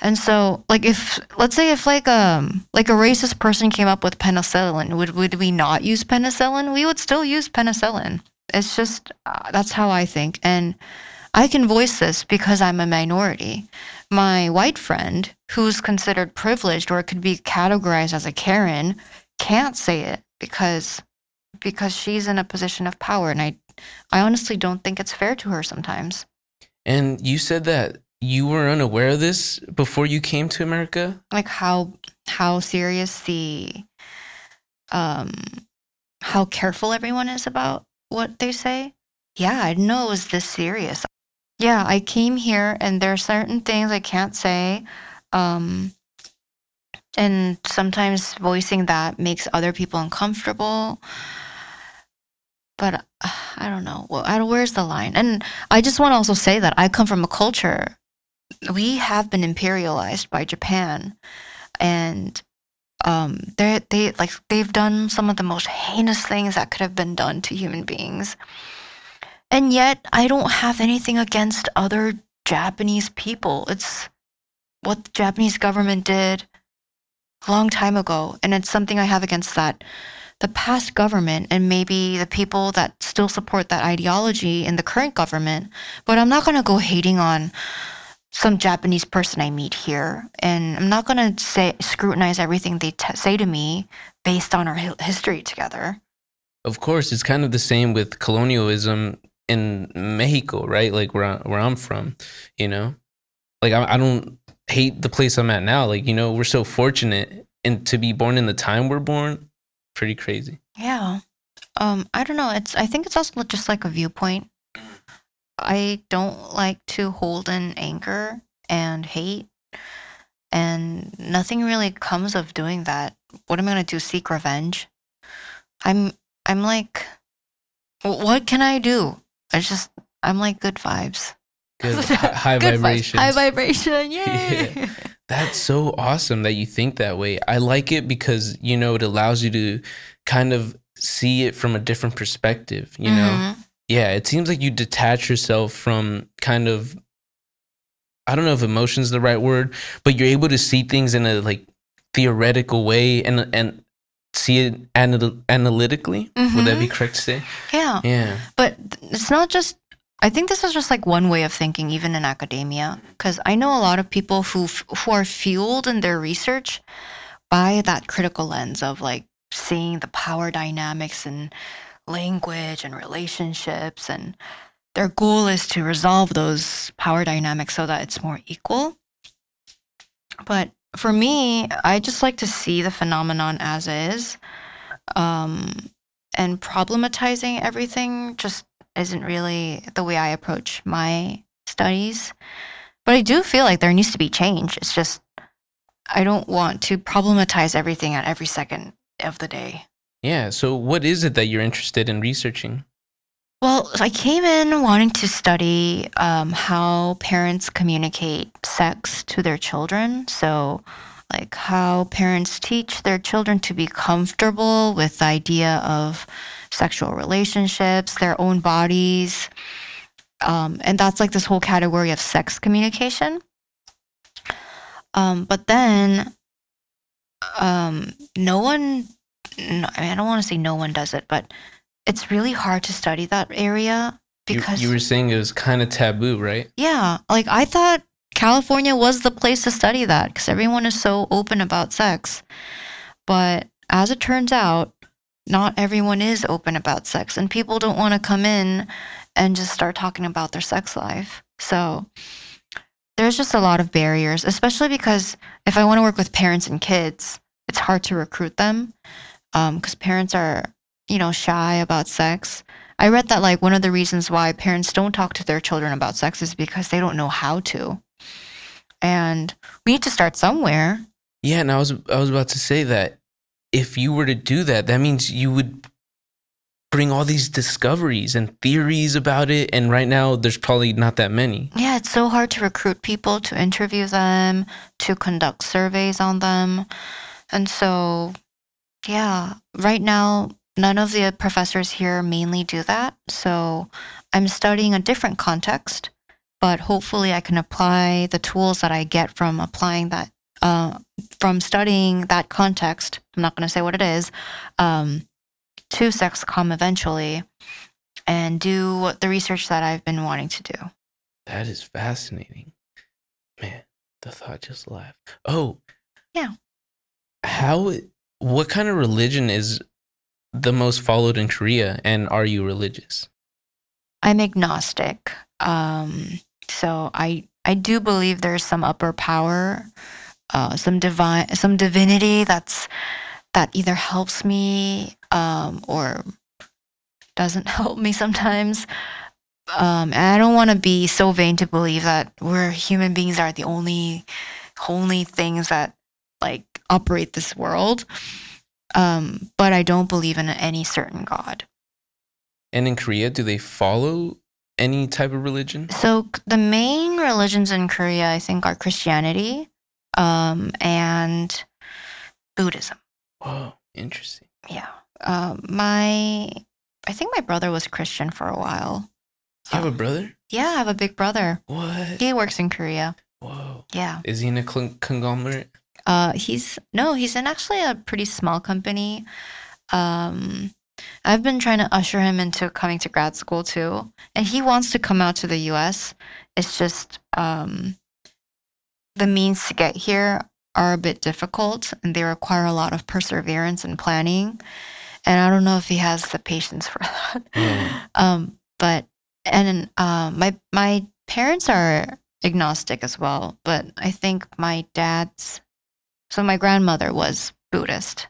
And so, like, if let's say if like um like a racist person came up with penicillin, would would we not use penicillin? We would still use penicillin. It's just uh, that's how I think, and I can voice this because I'm a minority. My white friend, who's considered privileged or could be categorized as a Karen, can't say it because because she's in a position of power, and I I honestly don't think it's fair to her sometimes. And you said that you were unaware of this before you came to America? like how how serious the um how careful everyone is about what they say yeah i didn't know it was this serious yeah i came here and there are certain things i can't say um and sometimes voicing that makes other people uncomfortable but uh, i don't know. Well, where's the line? And i just want to also say that i come from a culture we have been imperialized by Japan, and um, they they like they've done some of the most heinous things that could have been done to human beings, and yet I don't have anything against other Japanese people. It's what the Japanese government did a long time ago, and it's something I have against that. The past government and maybe the people that still support that ideology in the current government, but I'm not gonna go hating on some Japanese person I meet here, and I'm not gonna say scrutinize everything they t- say to me based on our hi- history together. Of course, it's kind of the same with colonialism in Mexico, right? Like where I, where I'm from, you know. Like I, I don't hate the place I'm at now. Like you know, we're so fortunate and to be born in the time we're born, pretty crazy. Yeah. Um, I don't know. It's I think it's also just like a viewpoint. I don't like to hold in anger and hate, and nothing really comes of doing that. What am I gonna do? Seek revenge? I'm I'm like, what can I do? I just I'm like good vibes. Good. Hi- high Good vibes. vibrations. High vibration. Yay. Yeah. That's so awesome that you think that way. I like it because, you know, it allows you to kind of see it from a different perspective, you know? Mhm. Yeah, it seems like you detach yourself from kind of I don't know if emotion's the right word, but you're able to see things in a like theoretical way and and see it anal- analytically. Would that be correct to say? Yeah. Yeah. But it's not just, I think this is just like one way of thinking, even in academia. Because I know a lot of people who, who are fueled in their research by that critical lens of like seeing the power dynamics and language and relationships. And their goal is to resolve those power dynamics so that it's more equal. But for me, I just like to see the phenomenon as is. Um, and problematizing everything just isn't really the way I approach my studies. But I do feel like there needs to be change. It's just I don't want to problematize everything at every second of the day. Yeah. So what is it that you're interested in researching? Well, I came in wanting to study um, how parents communicate sex to their children. So, like how parents teach their children to be comfortable with the idea of sexual relationships, their own bodies. Um, and that's like this whole category of sex communication. Um, but then, um, no one, no, I, mean, I don't want to say no one does it, but it's really hard to study that area You- because you, were saying it was kind of taboo, right? yeah like i thought california was the place to study that because everyone is so open about sex but as it turns out not everyone is open about sex and people don't want to come in and just start talking about their sex life so there's just a lot of barriers especially because if i want to work with parents and kids it's hard to recruit them um, because parents are you know shy about sex I read that like one of the reasons why parents don't talk to their children about sex is because they don't know how to. And we need to start somewhere. Yeah, and I was I was about to say that if you were to do that, that means you would bring all these discoveries and theories about it and right now there's probably not that many. Yeah, it's so hard to recruit people, to interview them, to conduct surveys on them. And so, yeah, right now, none of the professors here mainly do that. So I'm studying a different context, but hopefully I can apply the tools that I get from applying that, uh, from studying that context. I'm not going to say what it is, um, to SexCom eventually and do the research that I've been wanting to do. That is fascinating. Man, the thought just left. Oh. Yeah. How what kind of religion is the most followed in Korea and are you religious? I'm agnostic. Um, so I I do believe there's some upper power, uh, some divine, some divinity that's that either helps me um, or doesn't help me sometimes. Um, and I don't want to be so vain to believe that we're human beings are the only only things that like operate this world. Um, but I don't believe in any certain god. And in Korea, do they follow any type of religion? So the main religions in Korea, I think, are Christianity um, and Buddhism. Whoa, interesting. Yeah. Um, my, I think my brother was Christian for a while. You have a brother? Yeah, I have a big brother. What? He works in Korea. Whoa. Yeah. Is he in a cl- conglomerate? Uh, he's no, he's in actually a pretty small company. Um, I've been trying to usher him into coming to grad school too, and he wants to come out to the U.S. It's just um, the means to get here are a bit difficult, and they require a lot of perseverance and planning. And I don't know if he has the patience for that. Yeah. Um, but and um, my my parents are agnostic as well, but I think my dad's so my grandmother was Buddhist.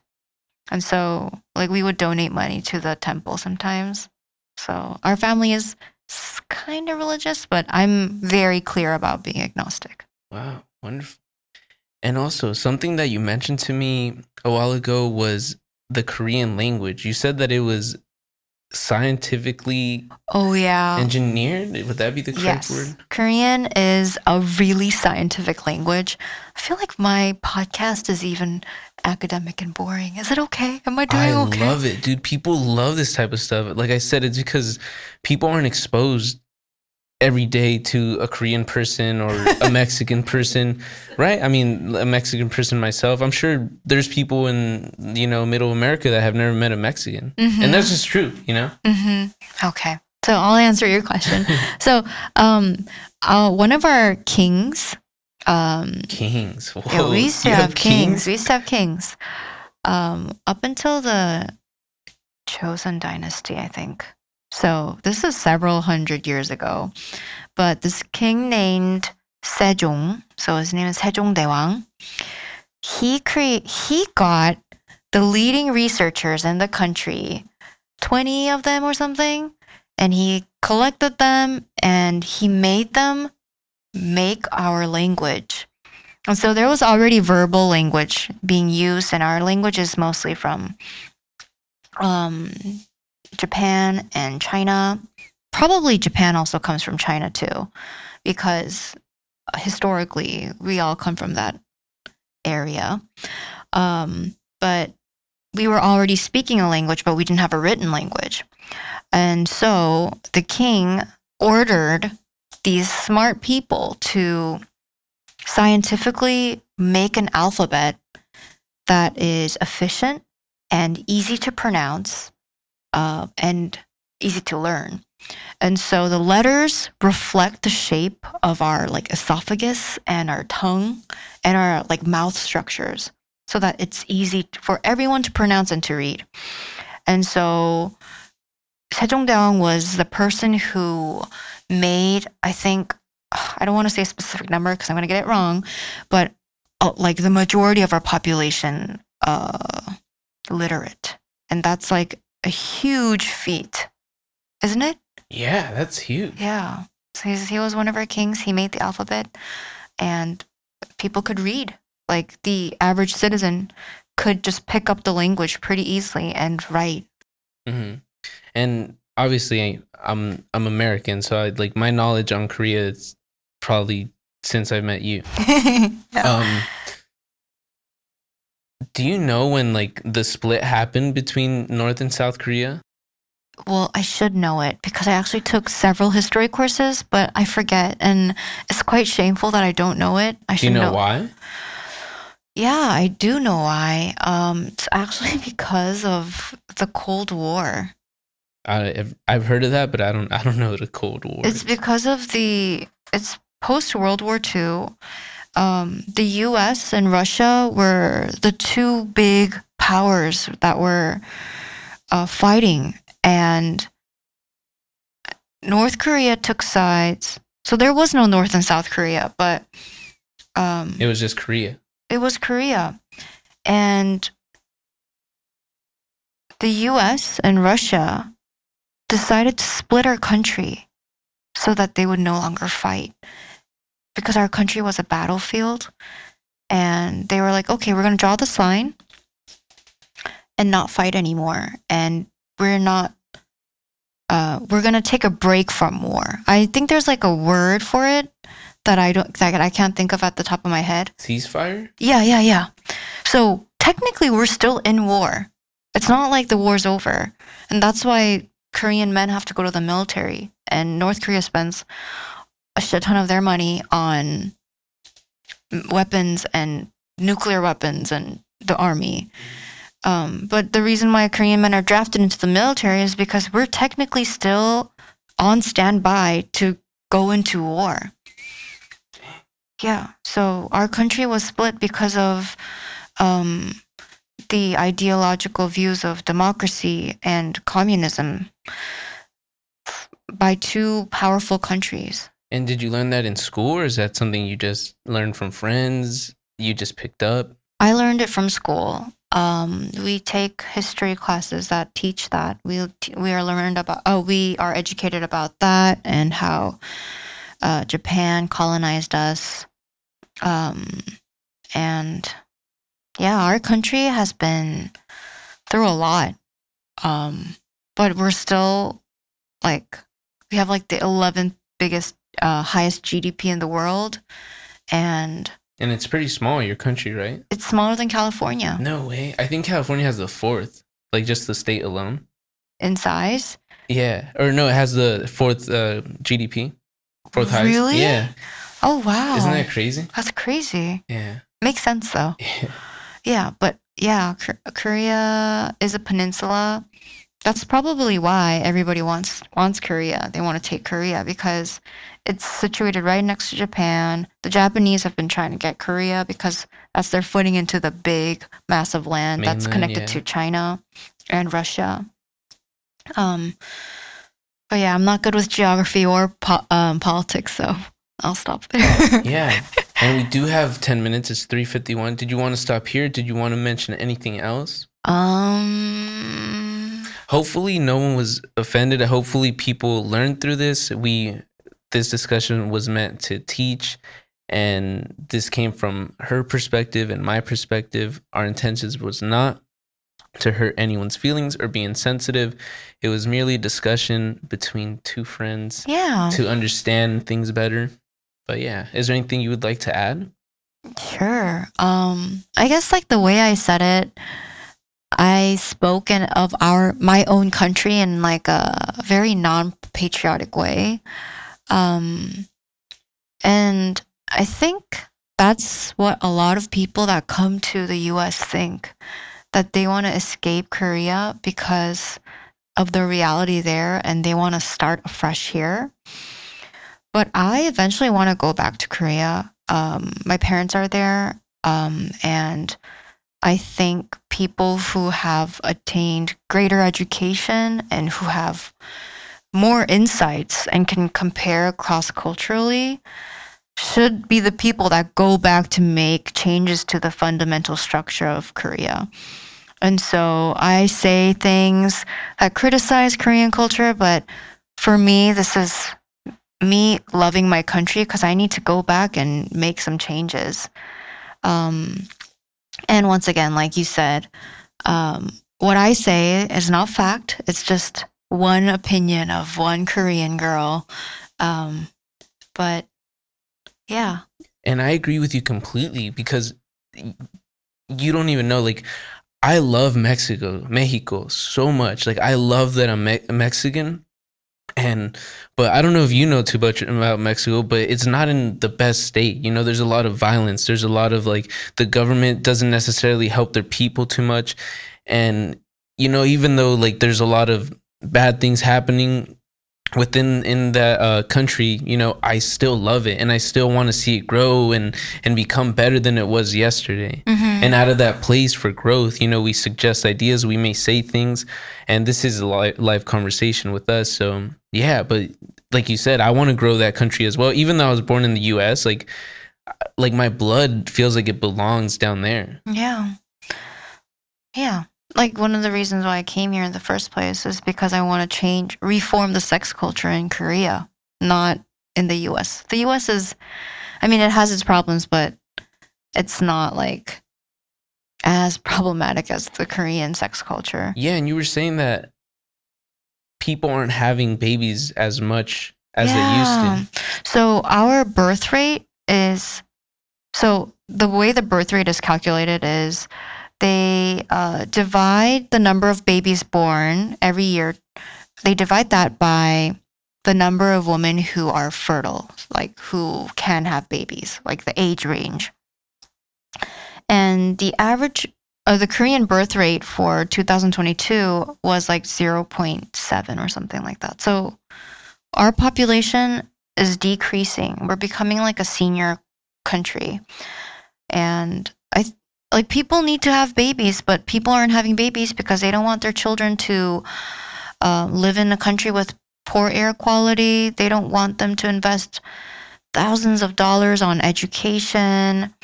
And so like we would donate money to the temple sometimes. So our family is kind of religious, but I'm very clear about being agnostic. Wow, wonderful. And also, something that you mentioned to me a while ago was the Korean language. You said that it was scientifically Oh yeah. engineered. Would that be the correct yes. word? Korean is a really scientific language. I feel like my podcast is even academic and boring. Is it okay? Am I doing I okay? I love it, dude. People love this type of stuff. Like I said, it's because people aren't exposed every day to a Korean person or a Mexican person, right? I mean, a Mexican person myself. I'm sure there's people in you know Middle America that have never met a Mexican, and that's just true, you know. hmm Okay. So I'll answer your question. so, um, uh, one of our kings, um, Kings. Whoa, yeah, we used to you have kings. We used to have kings. Um, up until the Joseon dynasty, I think. So this is several hundred years ago. But this king named Sejong, so his name is Sejong Daewang. He create he got the leading researchers in the country, 20 of them or something, and he collected them and he made them make our language. And so there was already verbal language being used, and our language is mostly from um, Japan and China. Probably Japan also comes from China too, because historically we all come from that area. Um, but we were already speaking a language, but we didn't have a written language. And so the king ordered these smart people to scientifically make an alphabet that is efficient and easy to pronounce uh, and easy to learn. And so the letters reflect the shape of our like esophagus and our tongue and our like mouth structures so that it's easy for everyone to pronounce and to read. And so Sejongdaewang was the person who made, I think, I don't want to say a specific number because I'm going to get it wrong, but uh, like the majority of our population uh, literate. And that's like a huge feat, isn't it? Yeah, that's huge. Yeah. So he's, he was one of our kings. He made the alphabet and people could read. Like the average citizen could just pick up the language pretty easily and write. hmm And obviously, I'm I'm American, so I like my knowledge on Korea is probably since I met you. Um, do you know when like the split happened between North and South Korea? Well, I should know it because I actually took several history courses, but I forget, and it's quite shameful that I don't know it. I Do should you know why? Yeah, I do know why. Um, it's actually because of the Cold War. I, I've, I've heard of that, but I don't I don't know the Cold War. It's because of the it's post World War II. Um, the U.S. and Russia were the two big powers that were uh, fighting, and North Korea took sides. So there was no North and South Korea, but um, it was just Korea. it was Korea. And the US and Russia decided to split our country so that they would no longer fight because our country was a battlefield. And they were like, okay, we're going to draw this line and not fight anymore. And we're not. Uh, we're gonna take a break from war. I think there's like a word for it that I don't that I can't think of at the top of my head. Ceasefire? Yeah, yeah, yeah. So technically, we're still in war. It's not like the war's over. And that's why Korean men have to go to the military. And North Korea spends a shit ton of their money on weapons and nuclear weapons and the army. Um, but the reason why Korean men are drafted into the military is because we're technically still on standby to go into war. Yeah. So our country was split because of um, the ideological views of democracy and communism by two powerful countries. And did you learn that in school, or is that something you just learned from friends? You just picked up? I learned it from school. Um, we take history classes that teach that. We we are learned about. Oh, we are educated about that and how uh, Japan colonized us. Um, and yeah, our country has been through a lot. Um, but we're still like we have like the 11th biggest uh, highest GDP in the world and And it's pretty small, your country, right? it's smaller than California No way. I think California has the fourth, like just the state alone. in size. Yeah, or no, it has the fourth uh, GDP, fourth highest. Really? Yeah, Oh wow. isn't that crazy? That's crazy. Yeah, Makes sense though. Yeah, yeah but yeah, Korea is a peninsula. That's probably why everybody wants wants Korea. They want to take Korea because it's situated right next to Japan. The Japanese have been trying to get Korea because that's their footing into the big, massive land that's connected yeah. to China and Russia. Um, but yeah, I'm not good with geography or po- um, politics, so I'll stop there. yeah. And we do have ten minutes. It's three fifty one. Did you want to stop here? Did you want to mention anything else? um. Hopefully, no one was offended. Hopefully, people learned through this. We this discussion was meant to teach, and this came from her perspective and my perspective. Our intentions was not to hurt anyone's feelings or be insensitive. It was merely a discussion between two friends Yeah. to understand things better. But yeah, is there anything you would like to add? Sure. Um, I guess like the way I said it, I spoken of our my own country in like a very non-patriotic way. Um, and I think that's what a lot of people that come to the US think that they want to escape Korea because of the reality there and they want to start afresh here. But I eventually want to go back to Korea. Um, my parents are there, um, and I think people who have attained greater education and who have more insights and can compare cross culturally should be the people that go back to make changes to the fundamental structure of Korea. And so I say things that criticize Korean culture, but for me, this is me loving my country because I need to go back and make some changes. Um, and once again, like you said, um, what I say is not fact. It's just one opinion of one Korean girl. Um, but yeah, And I agree with you completely because you don't even know. Like, I love Mexico, Mexico so much. Like, I love that I'm Me- Mexican. And, but I don't know if you know too much about Mexico, but it's not in the best state. You know, there's a lot of violence. There's a lot of like, the government doesn't necessarily help their people too much. And, you know, even though like there's a lot of bad things happening within in that uh, country you know i still love it and i still want to see it grow and and become better than it was yesterday and out of that place for growth you know we suggest ideas we may say things and this is a li- live conversation with us so yeah but like you said i want to grow that country as well even though i was born in the us like like my blood feels like it belongs down there Yeah. Yeah. Like one of the reasons why I came here in the first place is because I want to change, reform the sex culture in Korea, not in the US. The US is, I mean, it has its problems, but it's not like as problematic as the Korean sex culture. yeah and you were saying that people aren't having babies as much as they used to So our birth rate is so the way the birth rate is calculated is they uh, divide the number of babies born every year. They divide that by the number of women who are fertile, like who can have babies, like the age range. And the average of the Korean birth rate for 2022 was like 0.7 or something like that. So our population is decreasing. We're becoming like a senior country. And like people need to have babies, but people aren't having babies because they don't want their children to uh, live in a country with poor air quality. They don't want them to invest thousands of dollars on education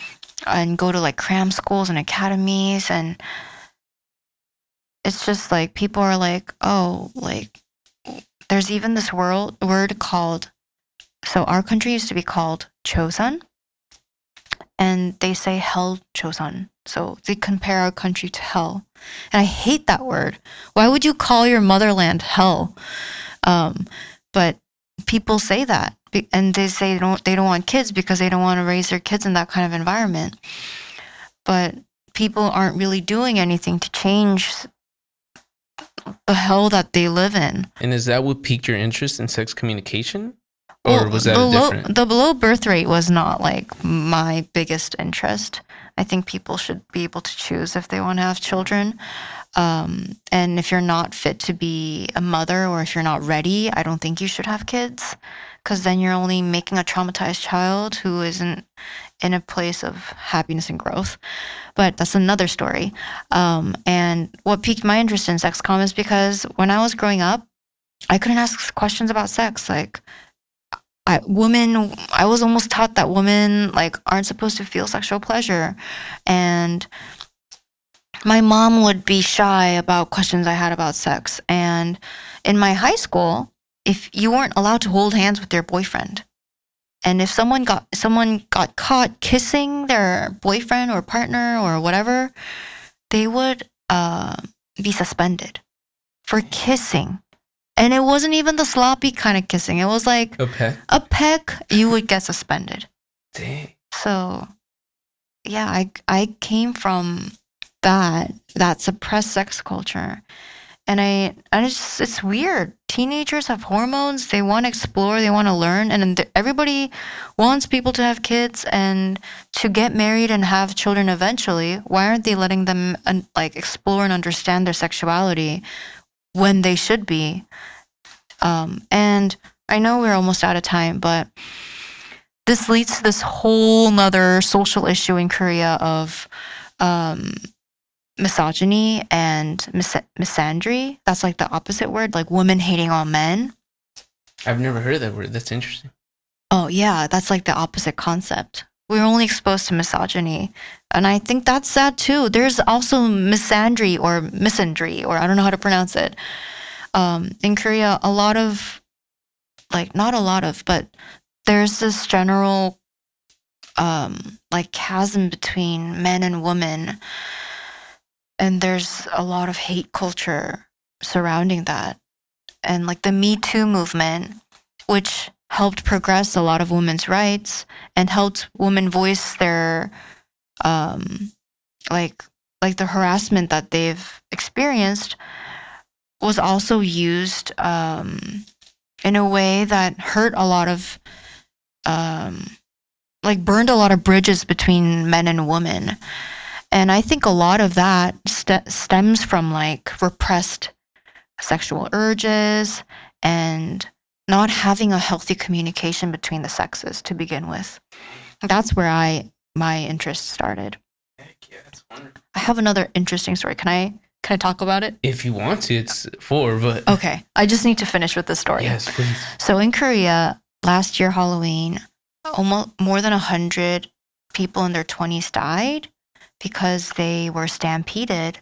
and go to like cram schools and academies and it's just like people are like, "Oh, like there's even this world, word called so our country used to be called chosun and they say hell chosun So they compare our country to hell. And I hate that word. Why would you call your motherland hell? Um, but people say that and they say they don't they don't want kids because they don't want to raise their kids in that kind of environment. But people aren't really doing anything to change the hell that they live in. And is that what piqued your interest in sex communication? Or Well, was that the a low, the low birth rate was not like my biggest interest. I think people should be able to choose if they want to have children. Um, and if you're not fit to be a mother or if you're not ready, I don't think you should have kids because then you're only making a traumatized child who isn't in a place of happiness and growth. But that's another story. Um, and what piqued my interest in sex comm is because when I was growing up, I couldn't ask questions about sex. Like, I, women i was almost taught that women like aren't supposed to feel sexual pleasure. And my mom would be shy about questions i had about sex. And in my high school if you weren't allowed to hold hands with your boyfriend and if someone got someone got caught kissing their boyfriend or partner or whatever they would uh, be suspended for kissing and it wasn't even the sloppy kind of kissing it was like Okay. a peck, you would get suspended. Dang. So, yeah, I I came from that that suppressed sex culture, and I and it's it's weird. Teenagers have hormones. They want to explore. They want to learn, and everybody wants people to have kids and to get married and have children eventually. Why aren't they letting them uh, like explore and understand their sexuality when they should be? Um, and I know we're almost out of time, but this leads to this whole nother social issue in Korea of um, misogyny and mis- misandry. That's like the opposite word, like women hating on men. I've never heard of that word. That's interesting. Oh, yeah, that's like the opposite concept. We're only exposed to misogyny. And I think that's sad too. There's also misandry or misandry, or I don't know how to pronounce it. Um, in Korea, a lot of, like, not a lot of, but there's this general, um, like, chasm between men and women. And there's a lot of hate culture surrounding that. And, like, the Me Too movement, which helped progress a lot of women's rights and helped women voice their um like like the harassment that they've experienced was also used um in a way that hurt a lot of um like burned a lot of bridges between men and women. And i think a lot of that st- stems from like repressed sexual urges and not having a healthy communication between the sexes to begin with. That's where I my interest started. Heck yeah, that's wonderful. I have another interesting story. Can I can I talk about it? If you want to, it's four, but Okay. I just need to finish with this story. yes, please. So in Korea, last year Halloween, almost more than a 100 people in their 20s died because they were stampeded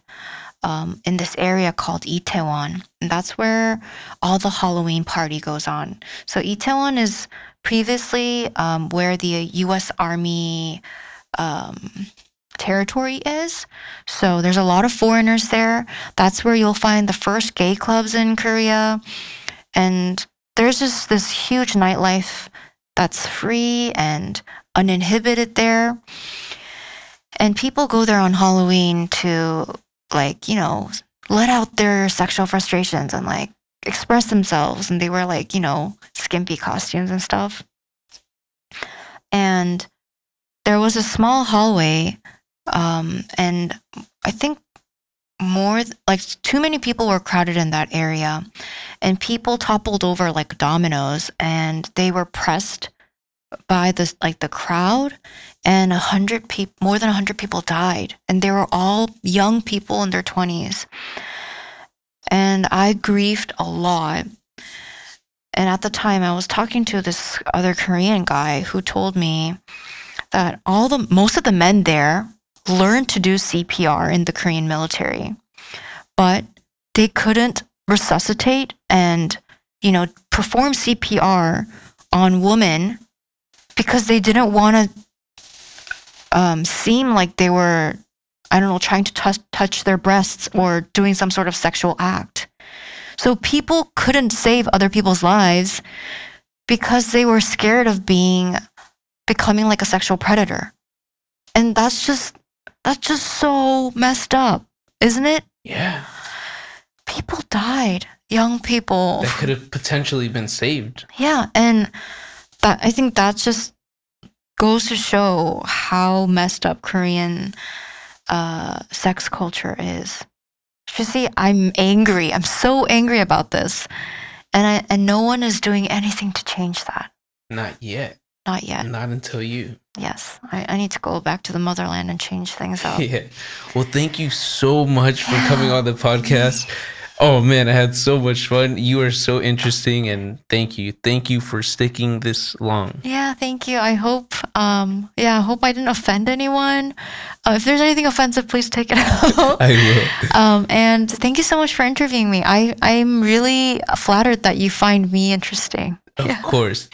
um, in this area called Itaewon. And that's where all the Halloween party goes on. So Itaewon is previously um, where the U.S. Army um, territory is. So there's a lot of foreigners there. That's where you'll find the first gay clubs in Korea. And there's just this huge nightlife that's free and uninhibited there. And people go there on Halloween to, like, you know, let out their sexual frustrations and, like, express themselves. And they wear, like, you know, skimpy costumes and stuff. And there was a small hallway, um, and I think more like too many people were crowded in that area and people toppled over like dominoes and they were pressed by this like the crowd and a hundred people more than a hundred people died and they were all young people in their 20s and i grieved a lot. And at the time i was talking to this other korean guy who told me that all the most of the men there learned to do cpr in the korean military but they couldn't resuscitate and you know perform cpr on women because they didn't want to um, seem like they were I don't know, trying to touch touch their breasts or doing some sort of sexual act. So people couldn't save other people's lives because they were scared of being becoming like a sexual predator. And that's just that's just so messed up, isn't it? Yeah. People died, young people. That could have potentially been saved. Yeah, and that I think that's just goes to show how messed up Korean uh, sex culture is. You see, I'm angry. I'm so angry about this, and I, and no one is doing anything to change that. Not yet. Not yet. Not until you. Yes, I, I need to go back to the motherland and change things up. Yeah. Well, thank you so much for coming on the podcast. Oh man, I had so much fun. You are so interesting and thank you. Thank you for sticking this long. Yeah, thank you. I hope, um, yeah, I hope I didn't offend anyone. Uh, if there's anything offensive, please take it out. I will. um, and thank you so much for interviewing me. I, I'm really flattered that you find me interesting. Of Yeah. course.